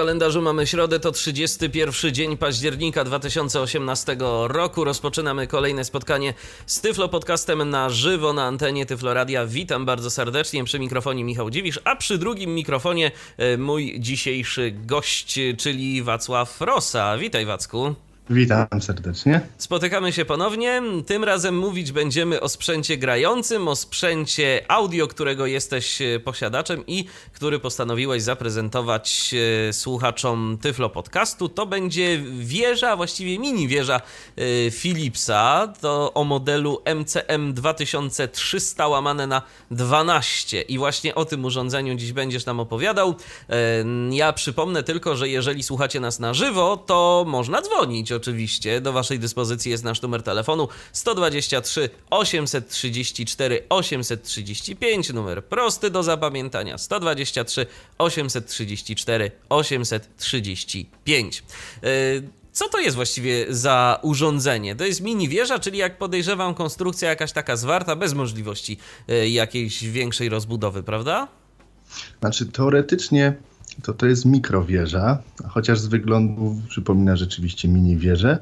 Kalendarzu mamy środę, to 31 dzień października 2018 roku. Rozpoczynamy kolejne spotkanie z Tyflo Podcastem na żywo na antenie Tyflo Radia. Witam bardzo serdecznie przy mikrofonie Michał Dziwisz, a przy drugim mikrofonie e, mój dzisiejszy gość, czyli Wacław Rosa. Witaj Wacku. Witam serdecznie. Spotykamy się ponownie. Tym razem mówić będziemy o sprzęcie grającym, o sprzęcie audio, którego jesteś e, posiadaczem i który postanowiłeś zaprezentować e, słuchaczom Tyflo Podcastu. To będzie wieża, właściwie mini wieża e, Philipsa. To o modelu MCM 2300 łamane na 12. I właśnie o tym urządzeniu dziś będziesz nam opowiadał. Ja przypomnę tylko, że jeżeli słuchacie nas na żywo, to można dzwonić oczywiście. Do Waszej dyspozycji jest nasz numer telefonu 123 834 835, numer prosty do zapamiętania 123 834 835. Co to jest właściwie za urządzenie? To jest mini wieża, czyli jak podejrzewam, konstrukcja jakaś taka zwarta, bez możliwości y, jakiejś większej rozbudowy, prawda? Znaczy, teoretycznie to to jest mikrowieża, chociaż z wyglądu przypomina rzeczywiście mini wieżę.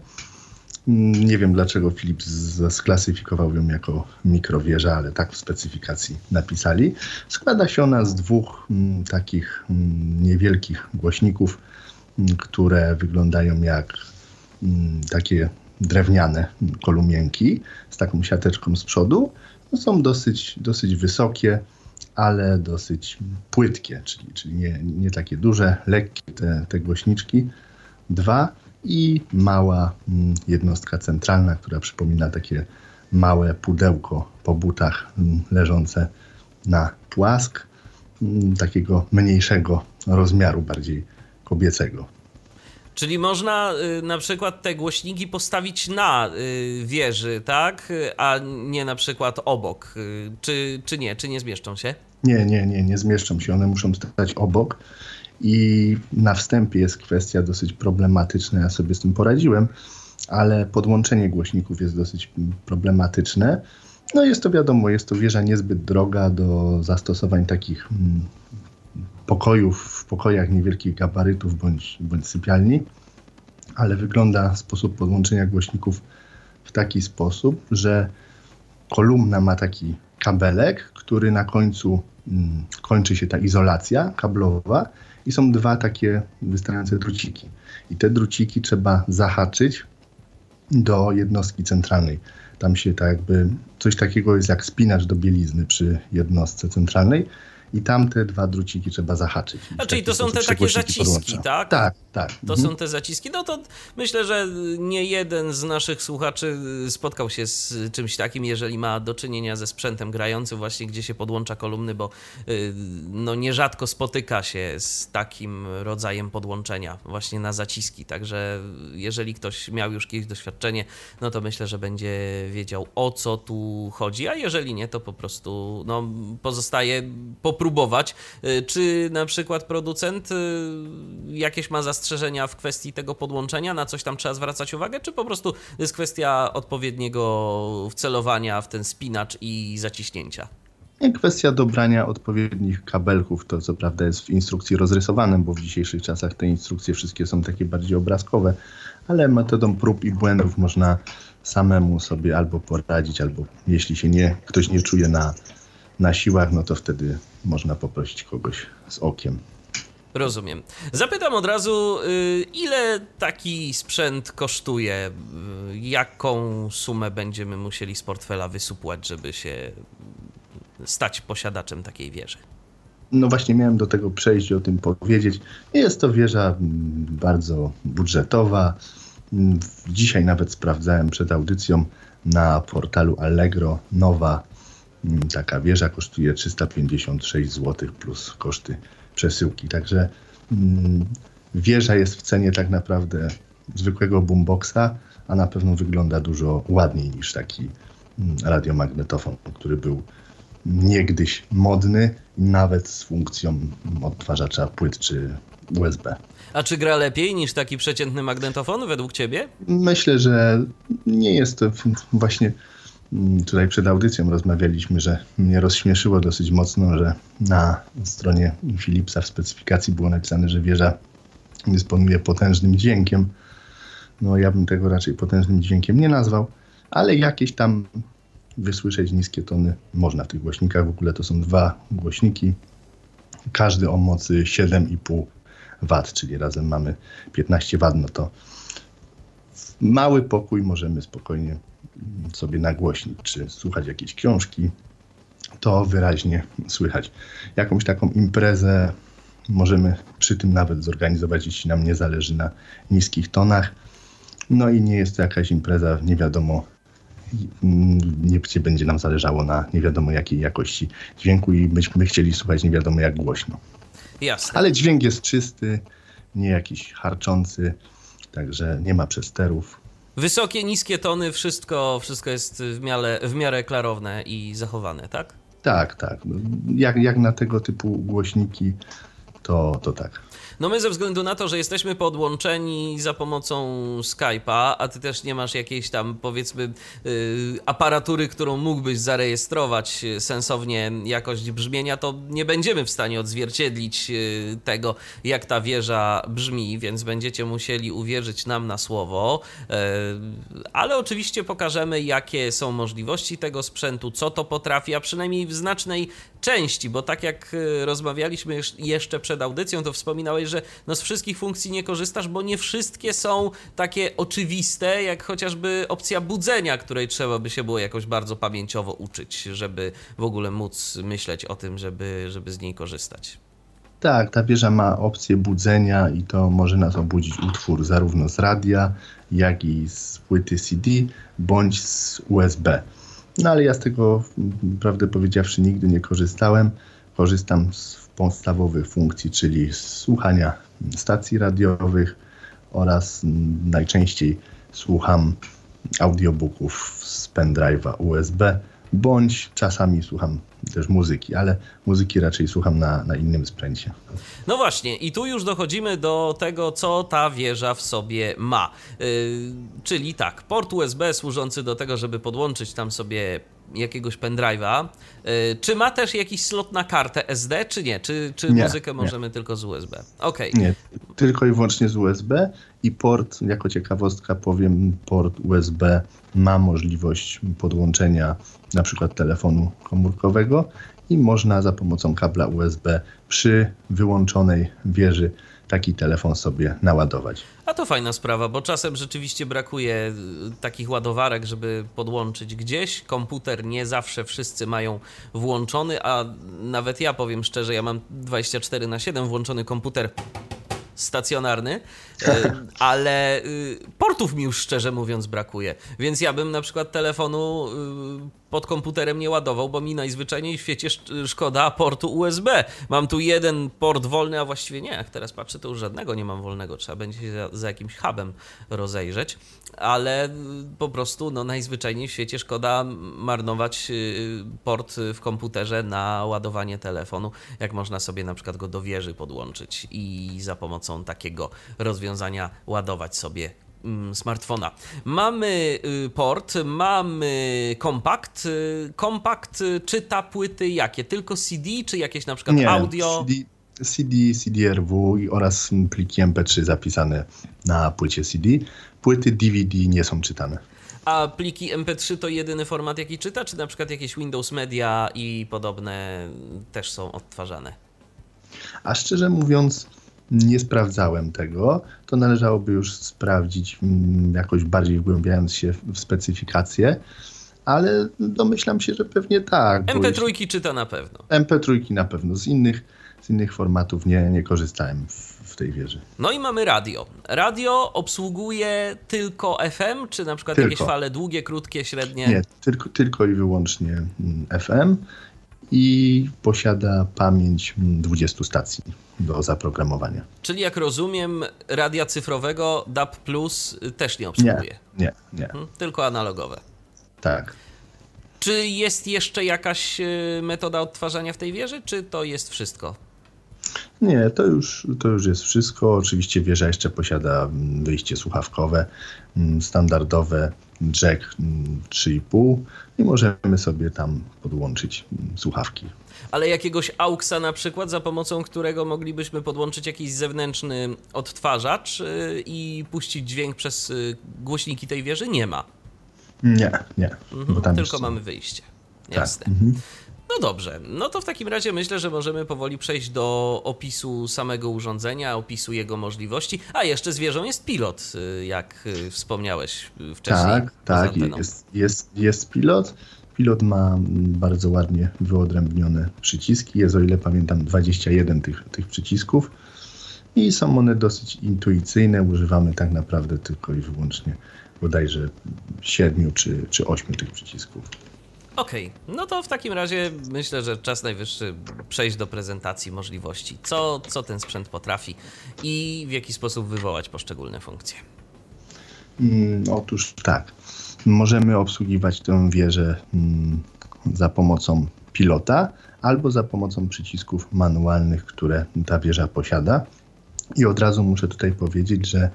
Nie wiem dlaczego Philips sklasyfikował ją jako mikrowieża, ale tak w specyfikacji napisali. Składa się ona z dwóch m, mm, takich m, mm, niewielkich głośników, m, mm, które wyglądają jak takie drewniane kolumienki z taką siateczką z przodu. No, są dosyć, dosyć wysokie ale dosyć płytkie, czyli, czyli nie, nie takie duże, lekkie te, te głośniczki. Dwa i mała mm, jednostka centralna, która przypomina takie małe pudełko po butach mm, leżące na płask, mm, takiego mniejszego rozmiaru, bardziej kobiecego. Czyli można y, na przykład te głośniki postawić na y, wieży, tak? A nie na przykład obok. Y, czy, czy nie? Czy nie zmieszczą się? Nie, nie, nie, nie zmieszczą się. One muszą stać obok. I na wstępie jest kwestia dosyć problematyczna. Ja sobie z tym poradziłem, ale podłączenie głośników jest dosyć problematyczne. No jest to wiadomo, jest to wieża niezbyt droga do zastosowań takich mm, pokojów, w pokojach niewielkich gabarytów bądź, bądź sypialni, ale wygląda sposób podłączenia głośników w taki sposób, że kolumna ma taki kabelek, który na końcu mm, kończy się ta izolacja kablowa i są dwa takie wystające druciki. I te druciki trzeba zahaczyć do jednostki centralnej. Tam się tak jakby coś takiego jest jak spinacz do bielizny przy jednostce centralnej i tam te dwa druciki trzeba zahaczyć. A czyli to są te takie zaciski, tak? Tak, tak. To mhm. są te zaciski. No to myślę, że nie jeden z naszych słuchaczy spotkał się z czymś takim, jeżeli ma do czynienia ze sprzętem grającym właśnie, gdzie się podłącza kolumny, bo y, no nierzadko spotyka się z takim rodzajem podłączenia właśnie na zaciski. Także jeżeli ktoś miał już kiedyś doświadczenie, no to myślę, że będzie wiedział o co tu chodzi, a jeżeli nie, to po prostu no, pozostaje po próbować. Y, czy na przykład producent y, jakieś ma zastrzeżenia w kwestii tego podłączenia, na coś tam trzeba zwracać uwagę, czy po prostu jest kwestia odpowiedniego wcelowania w ten spinacz i zaciśnięcia? Kwestia dobrania odpowiednich kabelków, to co prawda jest w instrukcji rozrysowanym, bo w dzisiejszych czasach te instrukcje wszystkie są takie bardziej obrazkowe, ale metodą prób i błędów można samemu sobie albo poradzić, albo jeśli się nie, ktoś nie czuje na na siłach, no to wtedy można poprosić kogoś z okiem. Rozumiem. Zapytam od razu, y, ile taki sprzęt kosztuje? Y, jaką sumę będziemy musieli z portfela wysupłać, żeby się stać posiadaczem takiej wieży? No właśnie miałem do tego przejść i o tym powiedzieć. Jest to wieża mm, bardzo budżetowa. Mm, dzisiaj nawet sprawdzałem przed audycją na portalu Allegro nowa taka wieża kosztuje 356 zł plus koszty przesyłki. Także mm, wieża jest w cenie tak naprawdę zwykłego boomboxa, a na pewno wygląda dużo ładniej niż taki mm, radiomagnetofon, który był niegdyś modny, nawet z funkcją odtwarzacza płyt czy USB. A czy gra lepiej niż taki przeciętny magnetofon według ciebie? Myślę, że nie jest to właśnie mm, tutaj przed audycją rozmawialiśmy, że mnie rozśmieszyło dosyć mocno, że na stronie Philipsa w specyfikacji było napisane, że wieża dysponuje potężnym dźwiękiem. No ja bym tego raczej potężnym dźwiękiem nie nazwał, ale jakieś tam wysłyszeć niskie tony można w tych głośnikach. W ogóle to są dwa głośniki, każdy o mocy 7,5 W, czyli razem mamy 15 W. No to mały pokój możemy spokojnie sobie nagłośnić, czy słuchać jakieś książki, to wyraźnie słychać. Jakąś taką imprezę możemy przy tym nawet zorganizować, jeśli nam nie zależy na niskich tonach. No i nie jest to jakaś impreza, nie wiadomo, nie będzie nam zależało na nie wiadomo jakiej jakości dźwięku i byśmy chcieli słuchać nie wiadomo jak głośno. Jasne. Ale dźwięk jest czysty, nie jakiś harczący, także nie ma przesterów. Wysokie, niskie tony, wszystko, wszystko jest w miarę, w miarę klarowne i zachowane, tak? Tak, tak. Jak, jak na tego typu głośniki, to, to tak. No my ze względu na to, że jesteśmy podłączeni za pomocą Skype'a, a ty też nie masz jakiejś tam powiedzmy yy, aparatury, którą mógłbyś zarejestrować sensownie jakość brzmienia, to nie będziemy w stanie odzwierciedlić yy, tego, jak ta wieża brzmi, więc będziecie musieli uwierzyć nam na słowo. Ale oczywiście pokażemy, jakie są możliwości tego sprzętu, co to potrafi, a przynajmniej w znacznej części, bo tak jak y, rozmawialiśmy jeszcze przed audycją, to wspominałeś, że no z wszystkich funkcji nie korzystasz, bo nie wszystkie są takie oczywiste, jak chociażby opcja budzenia, której trzeba by się było jakoś bardzo pamięciowo uczyć, żeby w ogóle móc myśleć o tym, żeby, żeby z niej korzystać. Tak, ta wieża ma opcję budzenia i to może nas obudzić utwór zarówno z radia, jak i z płyty CD, bądź z USB. No ale ja z tego, prawdę powiedziawszy, nigdy nie korzystałem. Korzystam z podstawowych funkcji, czyli słuchania stacji radiowych oraz najczęściej słucham audiobooków z pendrive'a USB, bądź czasami słucham też muzyki, ale muzyki raczej słucham na, na innym sprzęcie. No właśnie, i tu już dochodzimy do tego, co ta wieża w sobie ma. Yy, czyli tak, port USB służący do tego, żeby podłączyć tam sobie jakiegoś pendrive'a. Yy, czy ma też jakiś slot na kartę SD, czy nie? Czy, czy nie, muzykę możemy nie. tylko z USB? Okej. Okay. Nie, tylko i wyłącznie z USB i port, jako ciekawostka powiem, port USB ma możliwość podłączenia na przykład telefonu komórkowego i można za pomocą kabla USB przy wyłączonej wieży taki telefon sobie naładować. A to fajna sprawa, bo czasem rzeczywiście brakuje y, takich ładowarek, żeby podłączyć gdzieś. Komputer nie zawsze wszyscy mają włączony, a nawet ja powiem szczerze, ja mam 24 na 7 włączony komputer stacjonarny, e, ale y, portów mi już szczerze mówiąc brakuje. Więc ja bym na przykład telefonu y, pod komputerem nie ładował, bo mi najzwyczajniej w świecie szkoda portu USB. Mam tu jeden port wolny, a właściwie nie. Jak teraz patrzę, to już żadnego nie mam wolnego. Trzeba będzie się za, za jakimś hubem rozejrzeć, ale y, po prostu no, najzwyczajniej w świecie szkoda marnować port w komputerze na ładowanie telefonu, jak można sobie na przykład go do wieży podłączyć i za pomocą takiego rozwiązania ładować sobie smartfona. Mamy y, port, mamy kompakt. Y, kompakt y, czyta płyty jakie? Tylko CD, czy jakieś na przykład Nie, audio? CD, CD, CDRW oraz pliki MP3 zapisane na płycie CD. Płyty DVD nie są czytane. A pliki MP3 to jedyny format, jaki czyta, czy na przykład jakieś Windows Media i podobne też są odtwarzane? A szczerze mówiąc, nie sprawdzałem tego. To należałoby już sprawdzić, mm, jakoś bardziej wgłębiając się w specyfikację, ale domyślam się, że pewnie tak. MP3 jeśli... czyta na pewno. MP3 na pewno. Z innych, z innych formatów nie, nie korzystałem w, w tej wierze. No i mamy radio. Radio obsługuje tylko FM, czy na przykład tylko. jakieś fale długie, krótkie, średnie? Nie, tylko, tylko i wyłącznie mm, FM i posiada pamięć 20 stacji do zaprogramowania. Czyli jak rozumiem, radia cyfrowego DAB Plus też nie obsługuje? Nie, nie, nie. Hmm, tylko analogowe. Tak. Czy jest jeszcze jakaś y, metoda odtwarzania w tej wieży, czy to jest wszystko? Nie, to już, to już jest wszystko. Oczywiście wieża jeszcze posiada mm, wyjście słuchawkowe, mm, standardowe, jack 3,5 i możemy sobie tam podłączyć słuchawki. Ale jakiegoś AUXa na przykład, za pomocą którego moglibyśmy podłączyć jakiś zewnętrzny odtwarzacz y, i puścić dźwięk przez y, głośniki tej wieży? Nie ma. Nie, nie. Mhm, tylko mamy wyjście. Tak, Jasne. Tak. Mhm. No dobrze, no to w takim razie myślę, że możemy powoli przejść do opisu samego urządzenia, opisu jego możliwości. A jeszcze z wieżą jest pilot, y, jak wspomniałeś wcześniej. Tak, tak, jest, jest, jest pilot. Pilot ma bardzo ładnie wyodrębnione przyciski. Jest, o ile pamiętam, 21 tych, tych przycisków. I są one dosyć intuicyjne. Używamy tak naprawdę tylko i wyłącznie bodajże 7 czy, czy 8 tych przycisków. Okej, okay. no to w takim razie myślę, że czas najwyższy przejść do prezentacji możliwości. Co, co ten sprzęt potrafi i w jaki sposób wywołać poszczególne funkcje? Mm, otóż tak. Możemy obsługiwać tę wieżę mm, za pomocą pilota albo za pomocą przycisków manualnych, które ta wieża posiada. I od razu muszę tutaj powiedzieć, że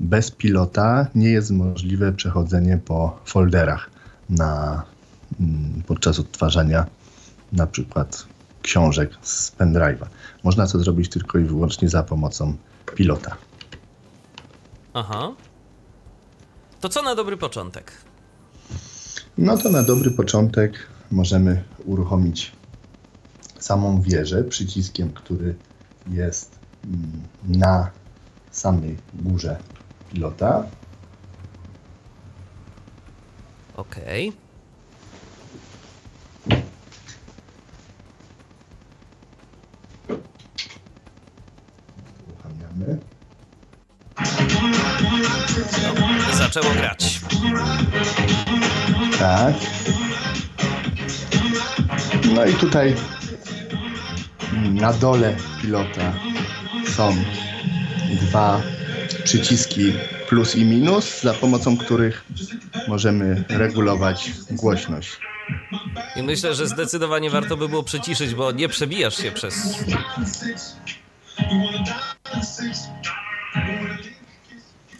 bez pilota nie jest możliwe przechodzenie po folderach na, podczas odtwarzania na przykład książek z pendrive'a. Można to zrobić tylko i wyłącznie za pomocą pilota. Aha. To co na dobry początek? No to na dobry początek możemy uruchomić samą wieżę przyciskiem, który jest mm, na samej górze pilota. Okej. Okay. No i tutaj na dole pilota są dwa przyciski plus i minus, za pomocą których możemy regulować głośność. I myślę, że zdecydowanie warto by było przyciszyć, bo nie przebijasz się przez.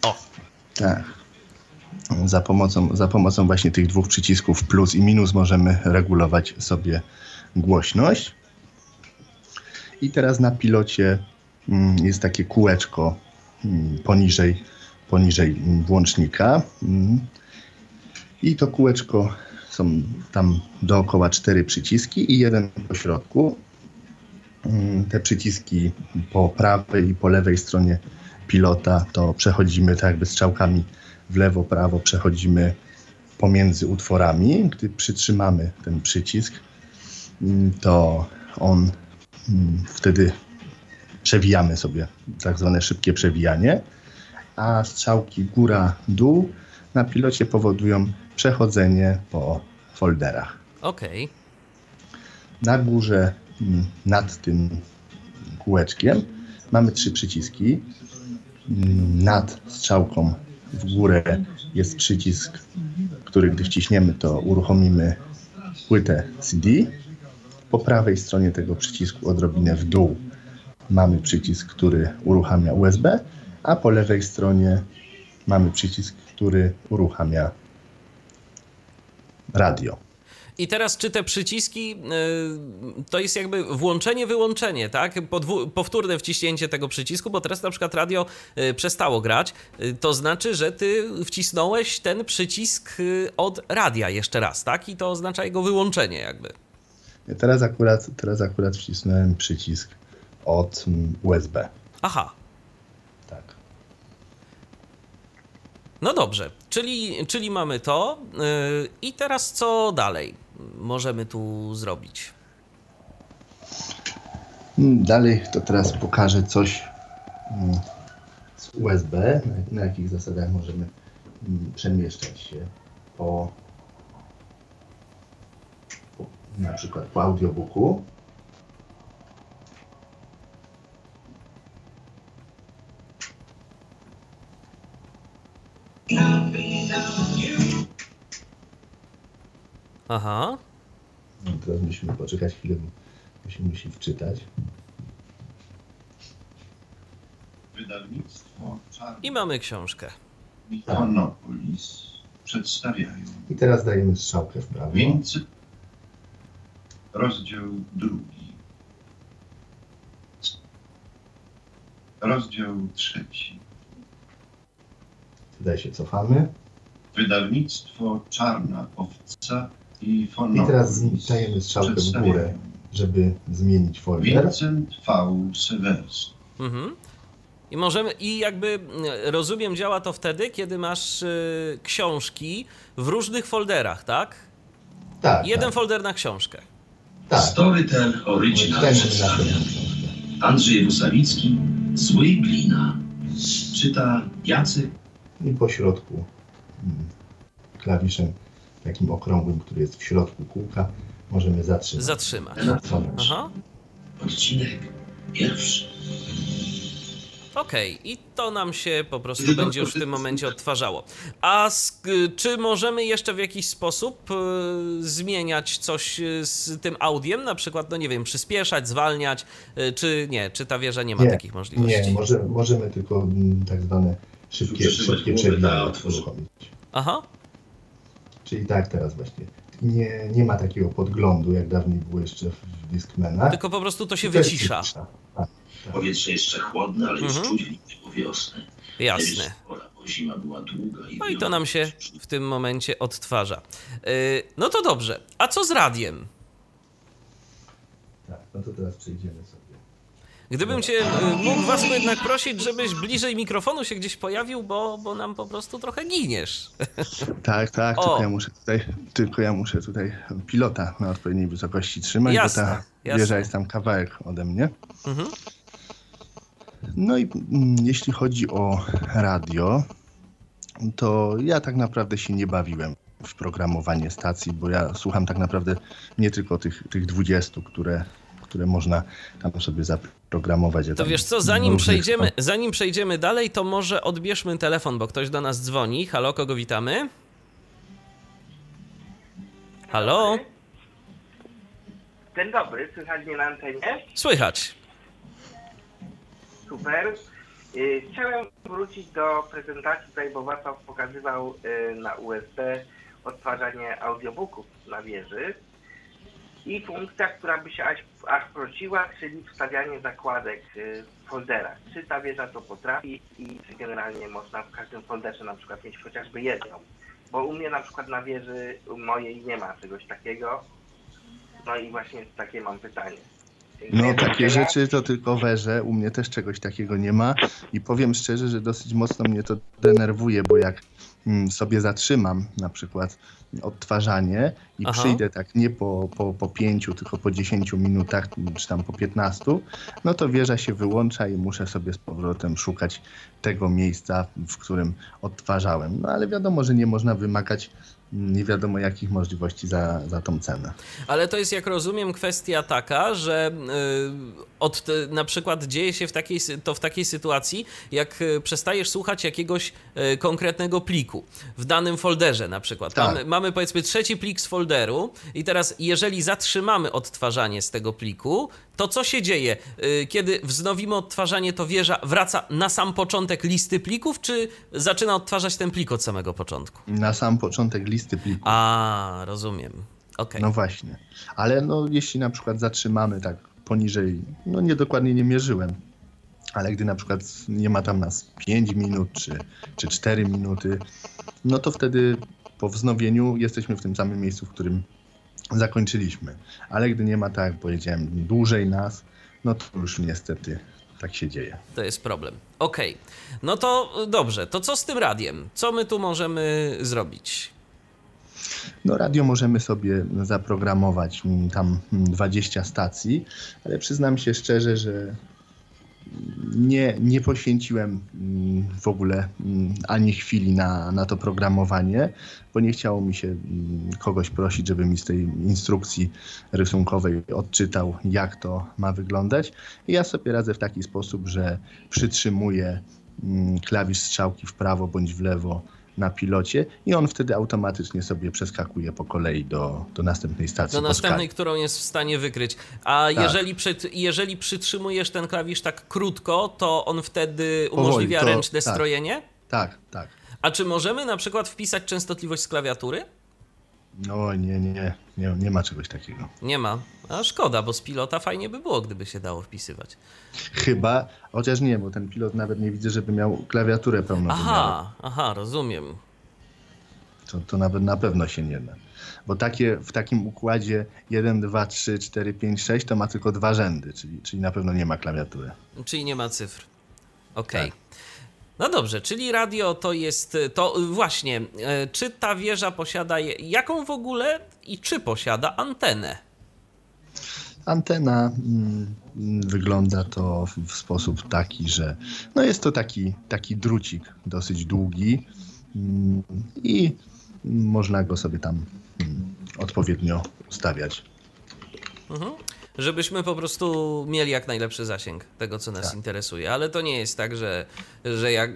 O. Tak. Za pomocą, za pomocą właśnie tych dwóch przycisków plus i minus możemy regulować sobie głośność. I teraz na pilocie mm, jest takie kółeczko mm, poniżej, poniżej włącznika. Mm. I to kółeczko są tam dookoła cztery przyciski i jeden po środku. Te przyciski po prawej i po lewej stronie pilota to przechodzimy tak jakby strzałkami w lewo, prawo, przechodzimy pomiędzy utworami. Gdy przytrzymamy ten przycisk, to on mm, wtedy przewijamy sobie tak zwane szybkie przewijanie, a strzałki góra-dół na pilocie powodują przechodzenie po folderach. Okej. Okay. Na górze mm, nad tym kółeczkiem mamy trzy przyciski. Mm, nad strzałką w górę jest przycisk, który gdy wciśniemy, to uruchomimy płytę CD po prawej stronie tego przycisku odrobinę w dół mamy przycisk, który uruchamia USB, a po lewej stronie mamy przycisk, który uruchamia radio. I teraz czy te przyciski yy, to jest jakby włączenie, wyłączenie, tak? Podwu powtórne wciśnięcie tego przycisku, bo teraz na przykład radio yy, przestało grać. Yy, to znaczy, że ty wcisnąłeś ten przycisk y, od radia jeszcze raz, tak? I to oznacza jego wyłączenie jakby. Teraz akurat, teraz akurat wcisnąłem przycisk od mm, USB. Aha. Tak. No dobrze, czyli, czyli mamy to. Yy, I teraz co dalej możemy tu zrobić? Mm, dalej to teraz pokażę coś mm, z USB, na, na jakich zasadach możemy przemieszczać się po na przykład po audiobooku. Aha. No, teraz musimy poczekać chwilę, bo musimy się wczytać. Wydawnictwo Czarny I mamy książkę. Przedstawiają I teraz dajemy strzałkę w prawo. Wincy, rozdział drugi. Rozdział trzeci. Tutaj się cofamy. Wydawnictwo Czarna Owca i I Fonopolis teraz dajemy strzałkę w górę, żeby zmienić folder. Vincent V. Severus. Mhm. I możemy, i jakby rozumiem, działa to wtedy, kiedy masz y, książki w różnych folderach, tak? Tak, Jeden tak, folder na książkę. Tak. Storytel Original przedstawia. Andrzej Wusawicki Zły glina Czyta Jacek I po środku mm, klawiszem takim okrągłym, który jest w środku kółka, możemy zatrzymać. Zatrzymać. Zatrzymać. Aha. Odcinek pierwszy Okej, i to nam się po prostu będzie już w tym momencie odtwarzało. A sk- czy możemy jeszcze w jakiś sposób y, zmieniać coś y, z tym audiem? Na przykład, no nie wiem, przyspieszać, zwalniać, y, czy nie? Czy ta wieża nie ma takich możliwości? Nie, może, możemy tylko mm, tak zwane szybkie, szybkie otworze. uruchomić. Aha, Czyli tak teraz właśnie. Nie, nie ma takiego podglądu, jak dawniej było jeszcze w Discmanach. tylko po prostu to się To jest wycisza. Tak. Powietrze jeszcze chłodne, ale już Mhm. czuć w wiosnę Jasne. Pora, bo zima była długa i No i to nam się w tym momencie odtwarza. Y, No to dobrze. A co z radiem? tak, no to teraz przejdziemy sobie. Gdybym cię y, mógł Wasku jednak prosić, żebyś bliżej mikrofonu się gdzieś pojawił, bo, bo nam po prostu trochę giniesz. Tak, tak, O. tylko ja muszę tutaj, tylko ja muszę tutaj pilota na odpowiedniej wysokości trzymać, Jasne, bo ta jasne. wieża jest tam kawałek ode mnie. Mhm. No i mm, jeśli chodzi o radio, to ja tak naprawdę się nie bawiłem w programowanie stacji, bo ja słucham tak naprawdę nie tylko tych, tych 20, które, które można tam sobie zaprogramować. Ja To wiesz co, zanim przejdziemy, zanim przejdziemy dalej, to może odbierzmy telefon, bo ktoś do nas dzwoni. Halo, kogo witamy? Halo? Dzień dobry, słychać mnie na antenie? Słychać. Super. Y, Chciałem wrócić do prezentacji, tutaj bo Wacław pokazywał y, na USB odtwarzanie audiobooków na wieży i funkcja, która by się aż, aż prosiła, czyli wstawianie zakładek y, w folderach. Czy ta wieża to potrafi i czy generalnie można w każdym folderze na przykład mieć chociażby jedną. Bo u mnie na przykład na wieży mojej nie ma czegoś takiego. No i właśnie takie mam pytanie. No takie rzeczy to tylko weże, u mnie też czegoś takiego nie ma i powiem szczerze, że dosyć mocno mnie to denerwuje, bo jak mm, sobie zatrzymam na przykład odtwarzanie i Aha. przyjdę tak nie po, po, po pięciu, tylko po 10 minutach, czy tam po 15, no to wieża się wyłącza i muszę sobie z powrotem szukać tego miejsca, w którym odtwarzałem. No ale wiadomo, że nie można wymagać nie wiadomo jakich możliwości za, za tą cenę. Ale to jest, jak rozumiem, kwestia taka, że y, od, na przykład dzieje się w takiej, to w takiej sytuacji, jak y, przestajesz słuchać jakiegoś y, konkretnego pliku w danym folderze na przykład. Tak. Mamy, mamy powiedzmy trzeci plik z folderu i teraz jeżeli zatrzymamy odtwarzanie z tego pliku, to co się dzieje? Y, Kiedy wznowimy odtwarzanie, to wieża wraca na sam początek listy plików, czy zaczyna odtwarzać ten plik od samego początku? Na sam początek listy plików. A, rozumiem. Okej. No właśnie. Ale no, jeśli na przykład zatrzymamy tak poniżej, no niedokładnie nie mierzyłem, ale gdy na przykład nie ma tam nas 5 minut czy, czy 4 minuty, no to wtedy po wznowieniu jesteśmy w tym samym miejscu, w którym zakończyliśmy. Ale gdy nie ma, tak jak powiedziałem, dłużej nas, no to już niestety tak się dzieje. To jest problem. Okej. No to dobrze. To co z tym radiem? Co my tu możemy zrobić? No radio możemy sobie zaprogramować mm, tam mm, 20 stacji, ale przyznam się szczerze, że nie, nie poświęciłem mm, w ogóle mm, ani chwili na, na to programowanie, bo nie chciało mi się mm, kogoś prosić, żeby mi z tej instrukcji rysunkowej odczytał, jak to ma wyglądać. I ja sobie radzę w taki sposób, że przytrzymuję klawisz strzałki w prawo bądź w lewo na pilocie i on wtedy automatycznie sobie przeskakuje po kolei do, do następnej stacji. Do następnej, którą jest w stanie wykryć. A Tak. jeżeli, przy, jeżeli przytrzymujesz ten klawisz tak krótko, to on wtedy Powoli, umożliwia to- ręczne tak. strojenie? Tak, tak. A czy możemy na przykład wpisać częstotliwość z klawiatury? No nie, nie, nie, nie, ma czegoś takiego. Nie ma. A szkoda, bo z pilota fajnie by było, gdyby się dało wpisywać. Chyba, chociaż nie, bo ten pilot nawet nie widzę, żeby miał klawiaturę pełnowymiarową. Aha, aha, rozumiem. To, to nawet na pewno się nie da. Bo takie, w takim układzie 1, 2, 3, 4, 5, 6 to ma tylko dwa rzędy, czyli, czyli na pewno nie ma klawiatury. Czyli nie ma cyfr. Okej. Tak. No dobrze, czyli radio to jest. To właśnie, e, czy ta wieża posiada. Jaką w ogóle i czy posiada antenę? Antena mm, wygląda to w, sposób taki, że no jest to taki, taki drucik dosyć długi mm, i można go sobie tam mm, odpowiednio ustawiać. Żebyśmy po prostu mieli jak najlepszy zasięg tego, co nas Tak. interesuje. Ale to nie jest tak, że, że, jak,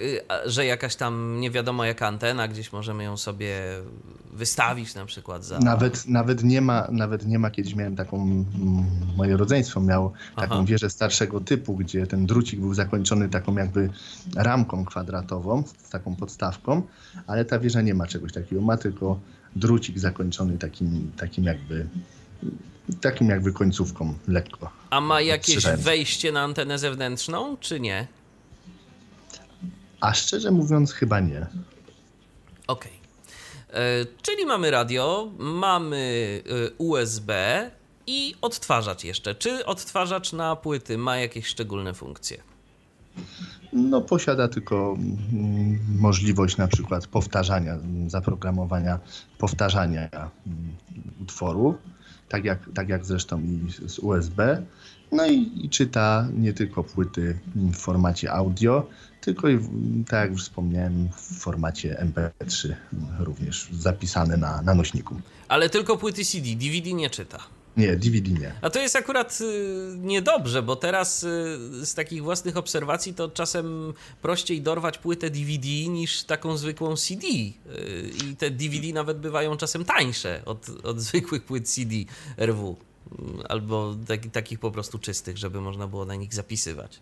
że jakaś tam nie wiadomo jaka antena, gdzieś możemy ją sobie wystawić na przykład za. Nawet, nawet, nie ma, nawet nie ma, kiedyś miałem taką, moje rodzeństwo miało taką Aha. wieżę starszego typu, gdzie ten drucik był zakończony taką jakby ramką kwadratową, z taką podstawką, ale ta wieża nie ma czegoś takiego, ma tylko drucik zakończony takim, takim jakby takim jakby końcówką lekko. A ma jakieś Słyszałem. wejście na antenę zewnętrzną, czy nie? A szczerze mówiąc chyba nie. Okej. E, Czyli mamy radio, mamy e, USB i odtwarzacz jeszcze. Czy odtwarzacz na płyty ma jakieś szczególne funkcje? No, posiada tylko mm, możliwość na przykład powtarzania, zaprogramowania powtarzania mm, utworu, tak jak, tak jak zresztą i z- USB. No i, i czyta nie tylko płyty w formacie audio, tylko i, tak jak już wspomniałem, w formacie MP3 również zapisane na, na nośniku. Ale tylko płyty CD, DVD nie czyta. Nie, DVD nie. A to jest akurat y, niedobrze, bo teraz y, z takich własnych obserwacji to czasem prościej dorwać płytę DVD niż taką zwykłą CD. Y, I te DVD nawet bywają czasem tańsze od, od zwykłych płyt CD RW. Y, Albo taki, takich po prostu czystych, żeby można było na nich zapisywać.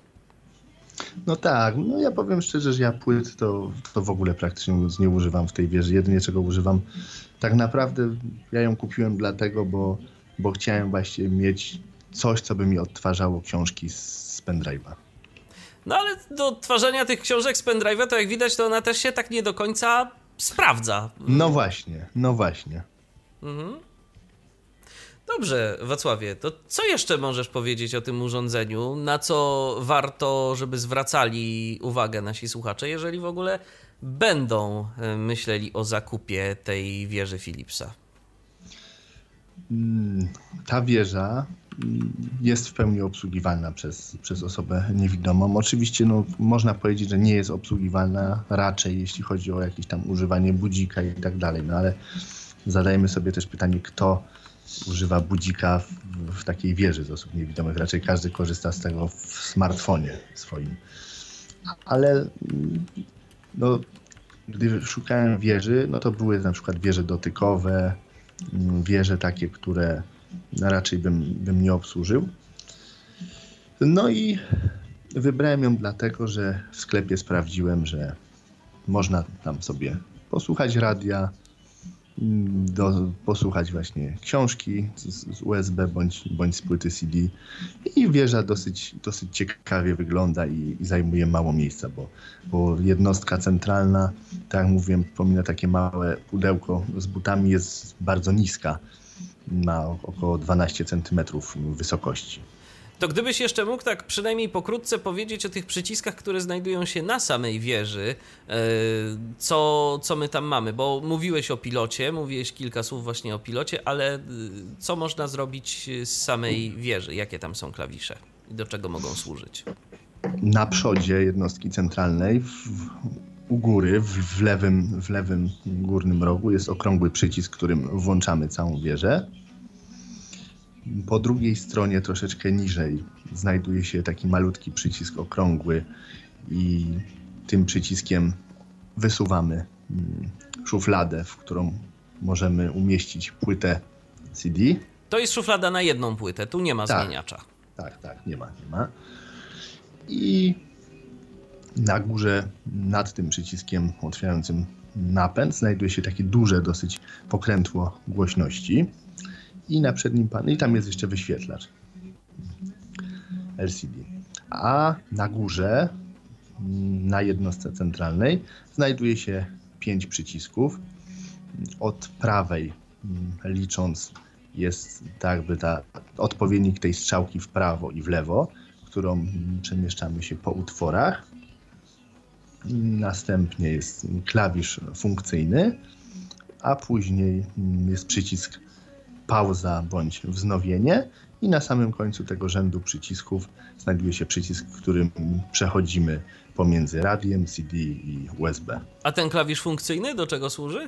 No tak, no ja powiem szczerze, że ja płyt to, to w ogóle praktycznie nie używam w tej wieży. Jedynie czego używam, tak naprawdę ja ją kupiłem dlatego, bo, bo chciałem właśnie mieć coś, co by mi odtwarzało książki z pendrive'a. No ale do odtwarzania tych książek z pendrive'a, to jak widać, to ona też się tak nie do końca sprawdza. No właśnie, no właśnie. Dobrze, Wacławie, to co jeszcze możesz powiedzieć o tym urządzeniu? Na co warto, żeby zwracali uwagę nasi słuchacze, jeżeli w ogóle będą e, myśleli o zakupie tej wieży Philipsa? Mm, Ta wieża mm, jest w pełni obsługiwalna przez, przez osobę niewidomą. Oczywiście no, można powiedzieć, że nie jest obsługiwalna raczej, jeśli chodzi o jakieś tam używanie budzika i tak dalej, no ale zadajemy sobie też pytanie, kto używa budzika w, w takiej wieży z osób niewidomych. Raczej każdy korzysta z tego w smartfonie swoim. Ale mm, no, gdy szukałem wieży, no to były na przykład wieże dotykowe, wieże takie, które raczej bym, bym nie obsłużył. No i wybrałem ją dlatego, że w sklepie sprawdziłem, że można tam sobie posłuchać radia, do, posłuchać właśnie książki z, z USB bądź, bądź z płyty CD i wieża dosyć, dosyć ciekawie wygląda i, i zajmuje mało miejsca, bo, bo jednostka centralna, tak jak mówiłem, przypomina takie małe pudełko z butami, jest bardzo niska, ma około 12 cm wysokości. To gdybyś jeszcze mógł tak przynajmniej pokrótce powiedzieć o tych przyciskach, które znajdują się na samej wieży, e, co, co my tam mamy, bo mówiłeś o pilocie, mówiłeś kilka słów właśnie o pilocie, ale e, co można zrobić z samej wieży? Jakie tam są klawisze i do czego mogą służyć? Na przodzie jednostki centralnej, w, u góry, w, lewym, w lewym górnym rogu jest okrągły przycisk, którym włączamy całą wieżę. Po drugiej stronie, troszeczkę niżej, znajduje się taki malutki przycisk okrągły i tym przyciskiem wysuwamy mm, szufladę, w którą możemy umieścić płytę CD. To jest szuflada na jedną płytę, tu nie ma Tak. zmieniacza. Tak, tak, nie ma, nie ma. I na górze, nad tym przyciskiem otwierającym napęd, znajduje się takie duże dosyć pokrętło głośności. I na przednim panelu, i tam jest jeszcze wyświetlacz LCD. A na górze, na jednostce centralnej, znajduje się pięć przycisków. Od prawej, mm, licząc, jest tak jakby ta odpowiednik tej strzałki w prawo i w lewo, którą mm, przemieszczamy się po utworach. Następnie jest klawisz funkcyjny, a później mm, jest przycisk pauza bądź wznowienie i na samym końcu tego rzędu przycisków znajduje się przycisk, którym przechodzimy pomiędzy radiem, CD i USB. A ten klawisz funkcyjny do czego służy?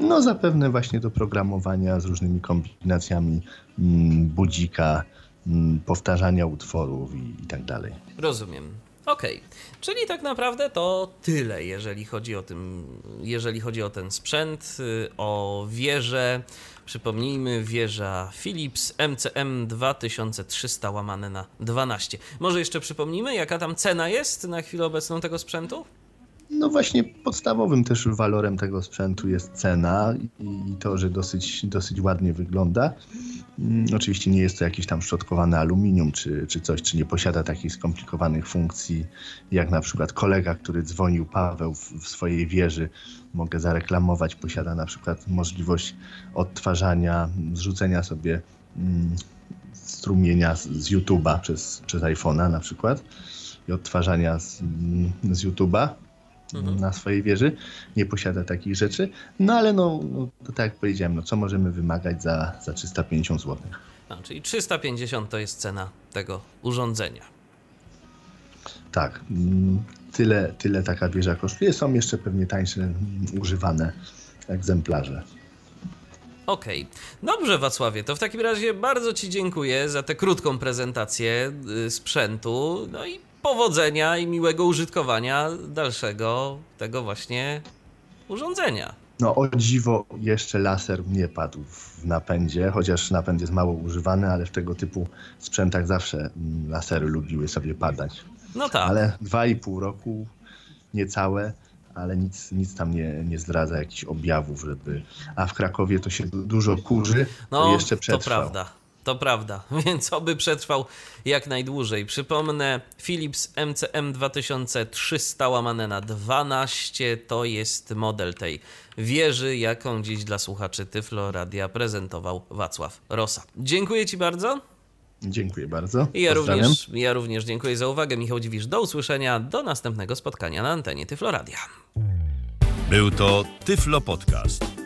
No zapewne właśnie do programowania z różnymi kombinacjami mm, budzika, mm, powtarzania utworów i, i tak dalej. Rozumiem. Okej, czyli tak naprawdę to tyle, jeżeli chodzi o tym, jeżeli chodzi o ten sprzęt, y, o wieżę. Przypomnijmy, wieża Philips MCM 2300 łamane na 12. Może jeszcze przypomnimy, jaka tam cena jest na chwilę obecną tego sprzętu? No właśnie podstawowym też walorem tego sprzętu jest cena i to, że dosyć, dosyć ładnie wygląda. Mm, Oczywiście nie jest to jakiś tam szczotkowane aluminium czy, czy coś, czy nie posiada takich skomplikowanych funkcji jak na przykład kolega, który dzwonił Paweł w, w swojej wieży. Mogę zareklamować, posiada na przykład możliwość odtwarzania, zrzucenia sobie mm, strumienia z, z YouTube'a przez, przez iPhone'a na przykład i odtwarzania z, z YouTube'a na swojej wieży. Nie posiada takich rzeczy. No ale no, no tak jak powiedziałem, no co możemy wymagać za, za 350 zł? No, czyli 350 to jest cena tego urządzenia. Tak, mm, tyle, tyle taka wieża kosztuje. Są jeszcze pewnie tańsze używane egzemplarze. Okej. Dobrze, Wacławie, to w takim razie bardzo Ci dziękuję za tę krótką prezentację y, sprzętu. No i powodzenia i miłego użytkowania dalszego tego właśnie urządzenia. No o dziwo jeszcze laser nie padł w napędzie, chociaż napęd jest mało używany, ale w tego typu sprzętach zawsze mm, lasery lubiły sobie padać. No tak. Ale dwa i pół roku, niecałe, ale nic, nic tam nie, nie zdradza jakichś objawów, żeby... A w Krakowie to się du- dużo kurzy, to No, jeszcze to przetrwał. prawda. To prawda, więc oby przetrwał jak najdłużej. Przypomnę, Philips MCM 2300 łamane na 12 to jest model tej wieży, jaką dziś dla słuchaczy Tyflo Radia prezentował Wacław Rosa. Dziękuję Ci bardzo. Dziękuję bardzo. I ja Pozdrawiam. również, ja również dziękuję za uwagę. Michał Dziwisz, do usłyszenia, do następnego spotkania na antenie Tyflo Radia. Był to Tyflo Podcast.